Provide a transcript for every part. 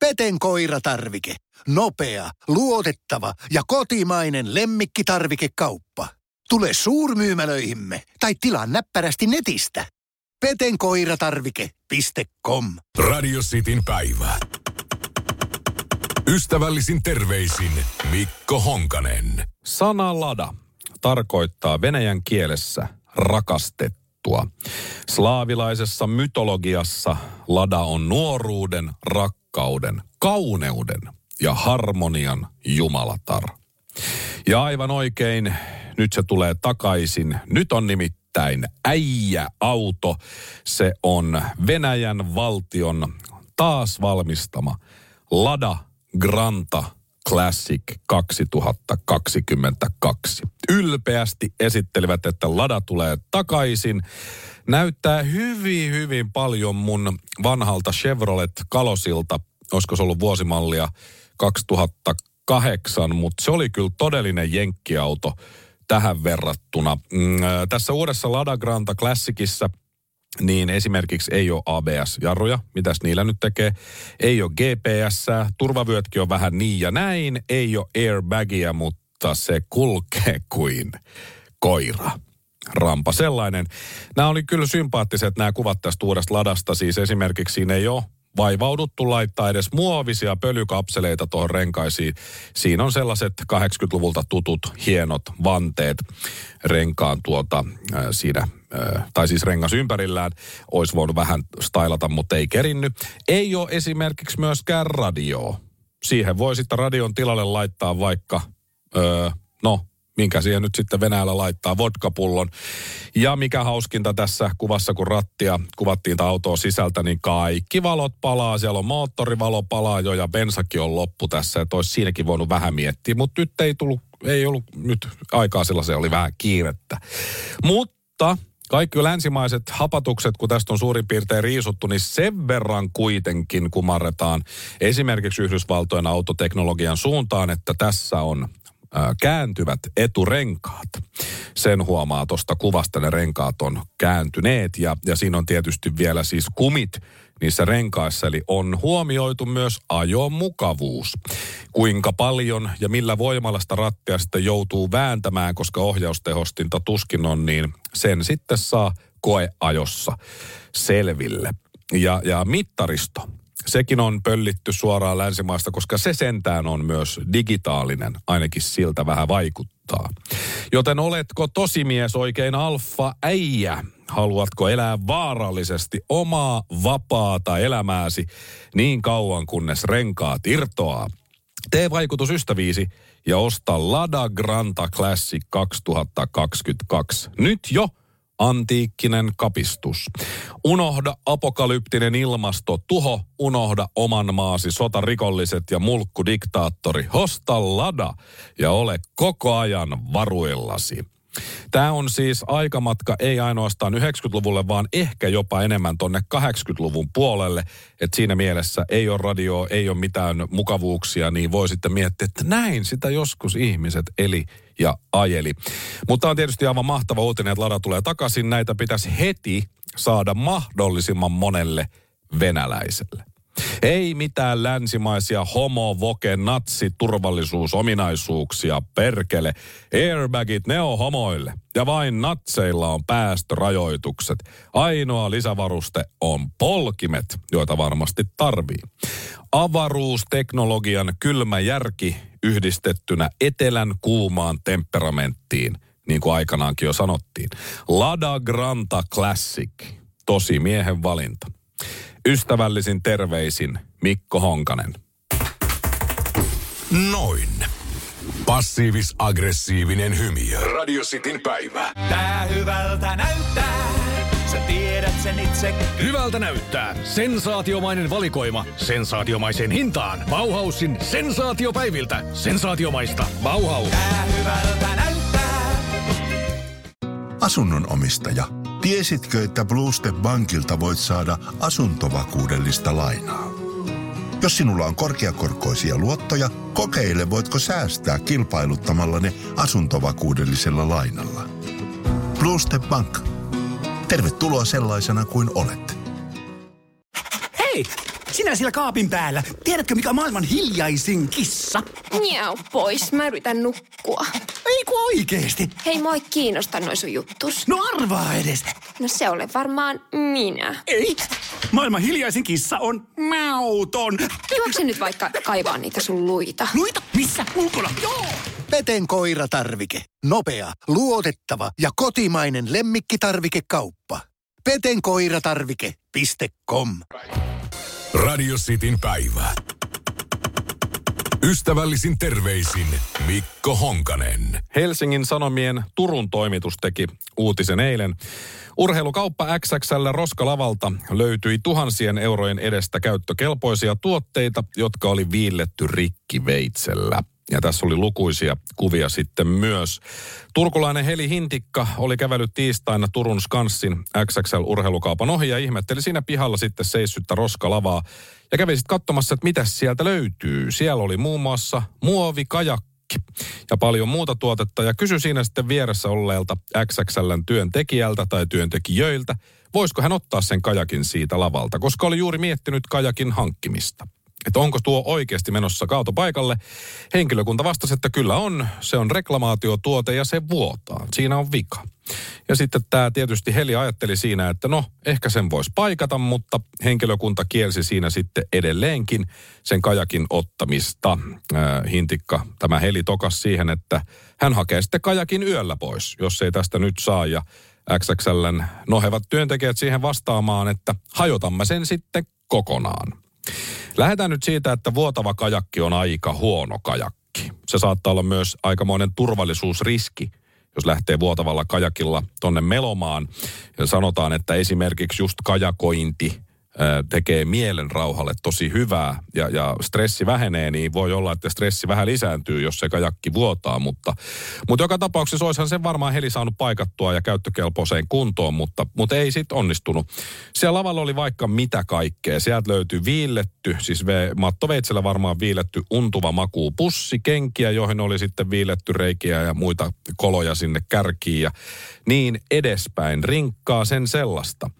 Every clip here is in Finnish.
Peten koiratarvike. Nopea, luotettava ja kotimainen lemmikkitarvikekauppa. Tule suurmyymälöihimme tai tilaa näppärästi netistä. petenkoiratarvike.com Radio Cityn päivä. Ystävällisin terveisin Mikko Honkanen. Sana lada tarkoittaa venäjän kielessä rakastettua. Slaavilaisessa mytologiassa lada on nuoruuden, rakkauden, kauneuden ja harmonian jumalatar. Ja aivan oikein, nyt se tulee takaisin. Nyt on nimittäin äijä-auto. Se on Venäjän valtion taas valmistama Lada Granta Classic 2022. Ylpeästi esittelivät, että Lada tulee takaisin. Näyttää hyvin, hyvin paljon mun vanhalta Chevrolet Kalosilta. Olisiko se ollut vuosimallia 2008, mutta se oli kyllä todellinen jenkkiauto tähän verrattuna. Mm, äh, tässä uudessa Lada Granta Classicissa niin esimerkiksi ei ole ABS-jarruja, mitäs niillä nyt tekee. Ei ole GPS, turvavyötkin on vähän niin ja näin. Ei ole airbagia, mutta se kulkee kuin koira. Rampa sellainen. Nämä oli kyllä sympaattiset nämä kuvat tästä uudesta ladasta. Siis esimerkiksi siinä ei ole vaivauduttu laittaa edes muovisia pölykapseleita tuohon renkaisiin. Siinä on sellaiset 80-luvulta tutut hienot vanteet renkaan tuota äh, siinä, äh, tai siis rengas ympärillään. Olisi voinut vähän stylata, mutta ei kerinnyt. Ei ole esimerkiksi myöskään radioa. Siihen voi sitten radion tilalle laittaa vaikka, öö, no minkä siihen nyt sitten Venäjällä laittaa, vodkapullon. Ja mikä hauskinta tässä kuvassa, kun rattia kuvattiin autoa sisältä, niin kaikki valot palaa. Siellä on moottorivalo palaa jo ja bensakin on loppu tässä. Että olisi siinäkin voinut vähän miettiä, mutta nyt ei tullut, ei ollut nyt aikaa sellaisen, oli vähän kiirettä. Mutta kaikki länsimaiset hapatukset, kun tästä on suurin piirtein riisuttu, niin sen verran kuitenkin kumarretaan esimerkiksi Yhdysvaltojen autoteknologian suuntaan, että tässä on kääntyvät eturenkaat. Sen huomaa tuosta kuvasta, ne renkaat on kääntyneet ja, ja siinä on tietysti vielä siis kumit niissä renkaissa, eli on huomioitu myös ajomukavuus. Kuinka paljon ja millä voimalla sitä rattia sitten joutuu vääntämään, koska ohjaustehostinta tuskin on, niin sen sitten saa koeajossa selville. Ja, ja mittaristo sekin on pöllitty suoraan länsimaista, koska se sentään on myös digitaalinen, ainakin siltä vähän vaikuttaa. Joten oletko tosimies oikein alfa äijä? Haluatko elää vaarallisesti omaa vapaata elämääsi niin kauan kunnes renkaat irtoaa? Tee vaikutus ystäviisi ja osta Lada Granta Classic 2022. Nyt jo antiikkinen kapistus. Unohda apokalyptinen ilmasto, tuho, unohda oman maasi, sotarikolliset ja mulkkudiktaattori. Hosta lada ja ole koko ajan varuillasi. Tämä on siis aikamatka ei ainoastaan 90-luvulle, vaan ehkä jopa enemmän tonne 80-luvun puolelle. Että siinä mielessä ei ole radio, ei ole mitään mukavuuksia, niin voi sitten miettiä, että näin sitä joskus ihmiset eli ja ajeli. Mutta on tietysti aivan mahtava uutinen, että Lada tulee takaisin. Näitä pitäisi heti saada mahdollisimman monelle venäläiselle. Ei mitään länsimaisia homo, voke, natsi, turvallisuusominaisuuksia, perkele. Airbagit, ne on homoille. Ja vain natseilla on päästörajoitukset. Ainoa lisävaruste on polkimet, joita varmasti tarvii. Avaruusteknologian kylmä järki yhdistettynä etelän kuumaan temperamenttiin, niin kuin aikanaankin jo sanottiin. Lada Granta Classic, tosi miehen valinta. Ystävällisin terveisin Mikko Honkanen. Noin. Passiivis-aggressiivinen hymiö. Radio Cityn päivä. Tää hyvältä näyttää. Sä tiedät sen itse. Hyvältä näyttää. Sensaatiomainen valikoima. Sensaatiomaiseen hintaan. Bauhausin sensaatiopäiviltä. Sensaatiomaista. Bauhaus. Tää hyvältä näyttää. Asunnon omistaja, tiesitkö, että Bluestep Bankilta voit saada asuntovakuudellista lainaa? Jos sinulla on korkeakorkoisia luottoja, kokeile voitko säästää kilpailuttamalla ne asuntovakuudellisella lainalla. Bluestep Bank. Tervetuloa sellaisena kuin olet. Hei! sinä siellä kaapin päällä. Tiedätkö, mikä on maailman hiljaisin kissa? Miau pois, mä yritän nukkua. Ei ku oikeesti. Hei, moi kiinnosta noin sun juttus. No arvaa edes. No se ole varmaan minä. Ei. Maailman hiljaisin kissa on mauton. Juokse nyt vaikka kaivaa niitä sun luita. Luita? Missä? Ulkona? Joo. Peten koiratarvike. Nopea, luotettava ja kotimainen lemmikkitarvikekauppa. Petenkoiratarvike.com Radio Cityn päivä. Ystävällisin terveisin Mikko Honkanen. Helsingin Sanomien Turun toimitus teki uutisen eilen. Urheilukauppa XXL Roskalavalta löytyi tuhansien eurojen edestä käyttökelpoisia tuotteita, jotka oli viilletty rikkiveitsellä. Ja tässä oli lukuisia kuvia sitten myös. Turkulainen Heli Hintikka oli kävellyt tiistaina Turun Skanssin XXL-urheilukaupan ohi ja ihmetteli siinä pihalla sitten seissyttä roskalavaa. Ja kävi sitten katsomassa, että mitä sieltä löytyy. Siellä oli muun muassa muovikajakki ja paljon muuta tuotetta. Ja kysyi siinä sitten vieressä olleelta XXLn työntekijältä tai työntekijöiltä, voisiko hän ottaa sen kajakin siitä lavalta, koska oli juuri miettinyt kajakin hankkimista että onko tuo oikeasti menossa kaatopaikalle. Henkilökunta vastasi, että kyllä on. Se on reklamaatiotuote ja se vuotaa. Siinä on vika. Ja sitten tämä tietysti Heli ajatteli siinä, että no, ehkä sen voisi paikata, mutta henkilökunta kielsi siinä sitten edelleenkin sen kajakin ottamista. Äh, hintikka, tämä Heli tokas siihen, että hän hakee sitten kajakin yöllä pois, jos ei tästä nyt saa. Ja XXLn nohevat työntekijät siihen vastaamaan, että hajotamme sen sitten kokonaan. Lähdetään nyt siitä, että vuotava kajakki on aika huono kajakki. Se saattaa olla myös aikamoinen turvallisuusriski, jos lähtee vuotavalla kajakilla tonne melomaan. Ja sanotaan, että esimerkiksi just kajakointi tekee mielen rauhalle tosi hyvää ja, ja stressi vähenee, niin voi olla, että stressi vähän lisääntyy, jos se kajakki vuotaa. Mutta, mutta joka tapauksessa olisihan sen varmaan heli saanut paikattua ja käyttökelpoiseen kuntoon, mutta, mutta ei sitten onnistunut. Siellä lavalla oli vaikka mitä kaikkea. Sieltä löytyi viilletty, siis ve, mattoveitsellä varmaan viilletty untuva makuu pussi, kenkiä, joihin oli sitten viilletty reikiä ja muita koloja sinne kärkiin ja niin edespäin. Rinkkaa sen sellaista.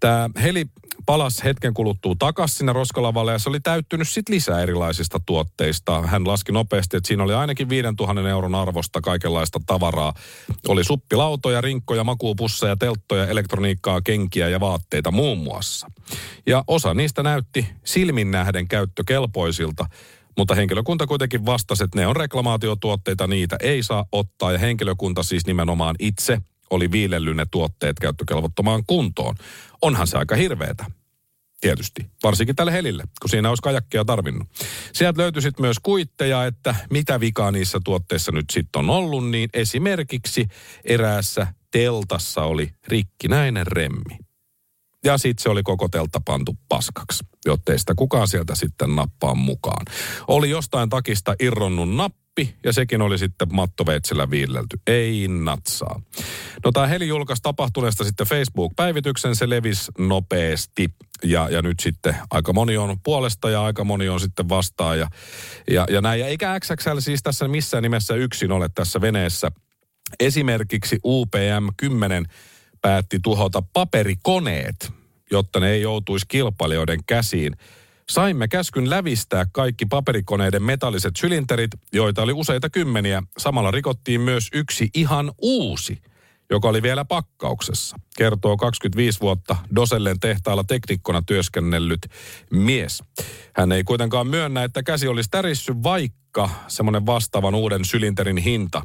Tämä heli palas hetken kuluttua takaisin sinne roskalavalle ja se oli täyttynyt sitten lisää erilaisista tuotteista. Hän laski nopeasti, että siinä oli ainakin 5000 euron arvosta kaikenlaista tavaraa. Oli suppilautoja, rinkkoja, makuupusseja, telttoja, elektroniikkaa, kenkiä ja vaatteita muun muassa. Ja osa niistä näytti silmin nähden käyttökelpoisilta, mutta henkilökunta kuitenkin vastasi, että ne on reklamaatiotuotteita, niitä ei saa ottaa. Ja henkilökunta siis nimenomaan itse oli viilellyt ne tuotteet käyttökelvottomaan kuntoon. Onhan se aika hirveetä. Tietysti, varsinkin tälle helille, kun siinä olisi kajakkia tarvinnut. Sieltä löytyi sitten myös kuitteja, että mitä vikaa niissä tuotteissa nyt sitten on ollut, niin esimerkiksi eräässä teltassa oli rikkinäinen remmi. Ja sitten se oli koko teltta pantu paskaksi, jottei sitä kukaan sieltä sitten nappaa mukaan. Oli jostain takista irronnut nappi nappi ja sekin oli sitten mattoveitsellä viillelty. Ei natsaa. No tämä Heli julkaisi tapahtuneesta sitten Facebook-päivityksen, se levisi nopeasti ja, ja nyt sitten aika moni on puolesta ja aika moni on sitten vastaan ja, ja, ja näin. Ja eikä XXL siis tässä missään nimessä yksin ole tässä veneessä. Esimerkiksi UPM 10 päätti tuhota paperikoneet, jotta ne ei joutuisi kilpailijoiden käsiin. Saimme käskyn lävistää kaikki paperikoneiden metalliset sylinterit, joita oli useita kymmeniä. Samalla rikottiin myös yksi ihan uusi, joka oli vielä pakkauksessa, kertoo 25 vuotta Dosellen tehtaalla teknikkona työskennellyt mies. Hän ei kuitenkaan myönnä, että käsi olisi tärissy, vaikka semmoinen vastaavan uuden sylinterin hinta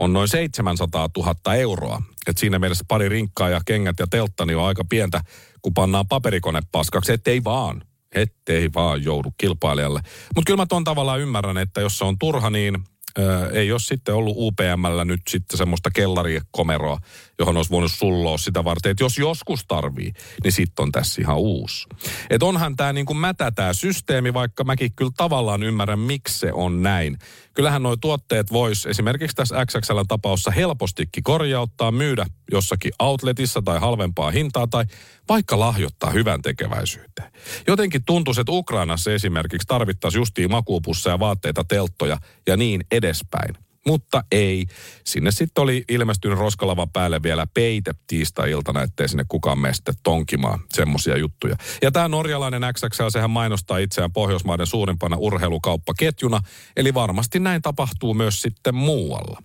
on noin 700 000 euroa. Et siinä mielessä pari rinkkaa ja kengät ja teltta niin on aika pientä, kun pannaan paperikone paskaksi, ettei vaan ettei vaan joudu kilpailijalle. Mutta kyllä mä tuon tavallaan ymmärrän, että jos se on turha, niin ö, ei ole sitten ollut UPMllä nyt sitten semmoista kellarikomeroa, johon olisi voinut sulloa sitä varten, että jos joskus tarvii, niin sitten on tässä ihan uusi. Et onhan tämä niin kuin mätä tämä systeemi, vaikka mäkin kyllä tavallaan ymmärrän, miksi se on näin. Kyllähän nuo tuotteet vois esimerkiksi tässä XXL tapaussa helpostikin korjauttaa, myydä jossakin outletissa tai halvempaa hintaa tai vaikka lahjoittaa hyvän tekeväisyyteen. Jotenkin tuntuu, että Ukrainassa esimerkiksi tarvittaisiin justiin makuupusseja, vaatteita, telttoja ja niin edespäin. Mutta ei. Sinne sitten oli ilmestynyt Roskalava päälle vielä peite tiistai-iltana, ettei sinne kukaan mene sitten tonkimaan semmoisia juttuja. Ja tämä norjalainen XXL, sehän mainostaa itseään Pohjoismaiden suurimpana urheilukauppaketjuna, eli varmasti näin tapahtuu myös sitten muualla.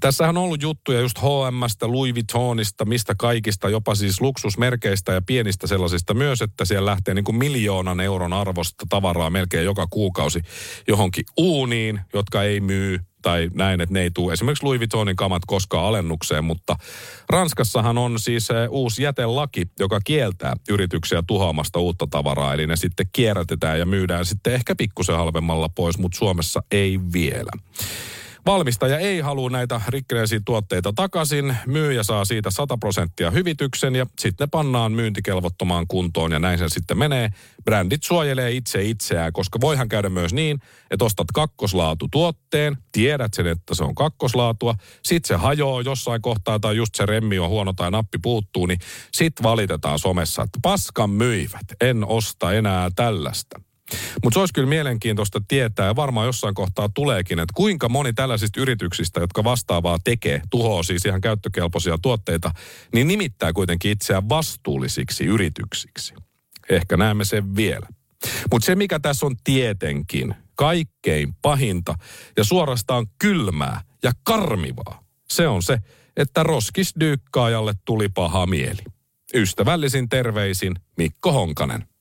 Tässähän on ollut juttuja just H&Mstä, Louis Vuittonista, mistä kaikista, jopa siis luksusmerkeistä ja pienistä sellaisista myös, että siellä lähtee niin kuin miljoonan euron arvosta tavaraa melkein joka kuukausi johonkin uuniin, jotka ei myy tai näin, että ne ei tule esimerkiksi Louis Vuittonin kamat koskaan alennukseen, mutta Ranskassahan on siis eh, uusi jätelaki, joka kieltää yrityksiä tuhoamasta uutta tavaraa, eli ne sitten kierrätetään ja myydään sitten ehkä pikkusen halvemmalla pois, mutta Suomessa ei vielä. Valmistaja ei halua näitä rikkeneisiä tuotteita takaisin. Myyjä saa siitä 100 prosenttia hyvityksen ja sitten ne pannaan myyntikelvottomaan kuntoon ja näin se sitten menee. Brändit suojelee itse itseään, koska voihan käydä myös niin, että ostat kakkoslaatu tuotteen, tiedät sen, että se on kakkoslaatua, sitten se hajoaa jossain kohtaa tai just se remmi on huono tai nappi puuttuu, niin sitten valitetaan somessa, että paskan myivät, en osta enää tällaista. Mutta se olisi kyllä mielenkiintoista tietää, ja varmaan jossain kohtaa tuleekin, että kuinka moni tällaisista yrityksistä, jotka vastaavaa tekee, tuhoaa siis ihan käyttökelpoisia tuotteita, niin nimittää kuitenkin itseään vastuullisiksi yrityksiksi. Ehkä näemme sen vielä. Mutta se, mikä tässä on tietenkin kaikkein pahinta ja suorastaan kylmää ja karmivaa, se on se, että roskisdyykkaajalle tuli paha mieli. Ystävällisin terveisin Mikko Honkanen.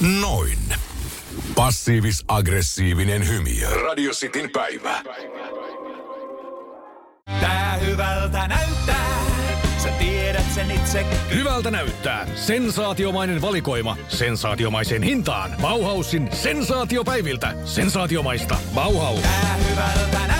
Noin. Passiivis-aggressiivinen hymy. Radio Cityn päivä. Tää hyvältä näyttää. Sä tiedät sen itse. Hyvältä näyttää. Sensaatiomainen valikoima. Sensaatiomaiseen hintaan. Bauhausin sensaatiopäiviltä. Sensaatiomaista. Bauhaus. Tää hyvältä näyttää.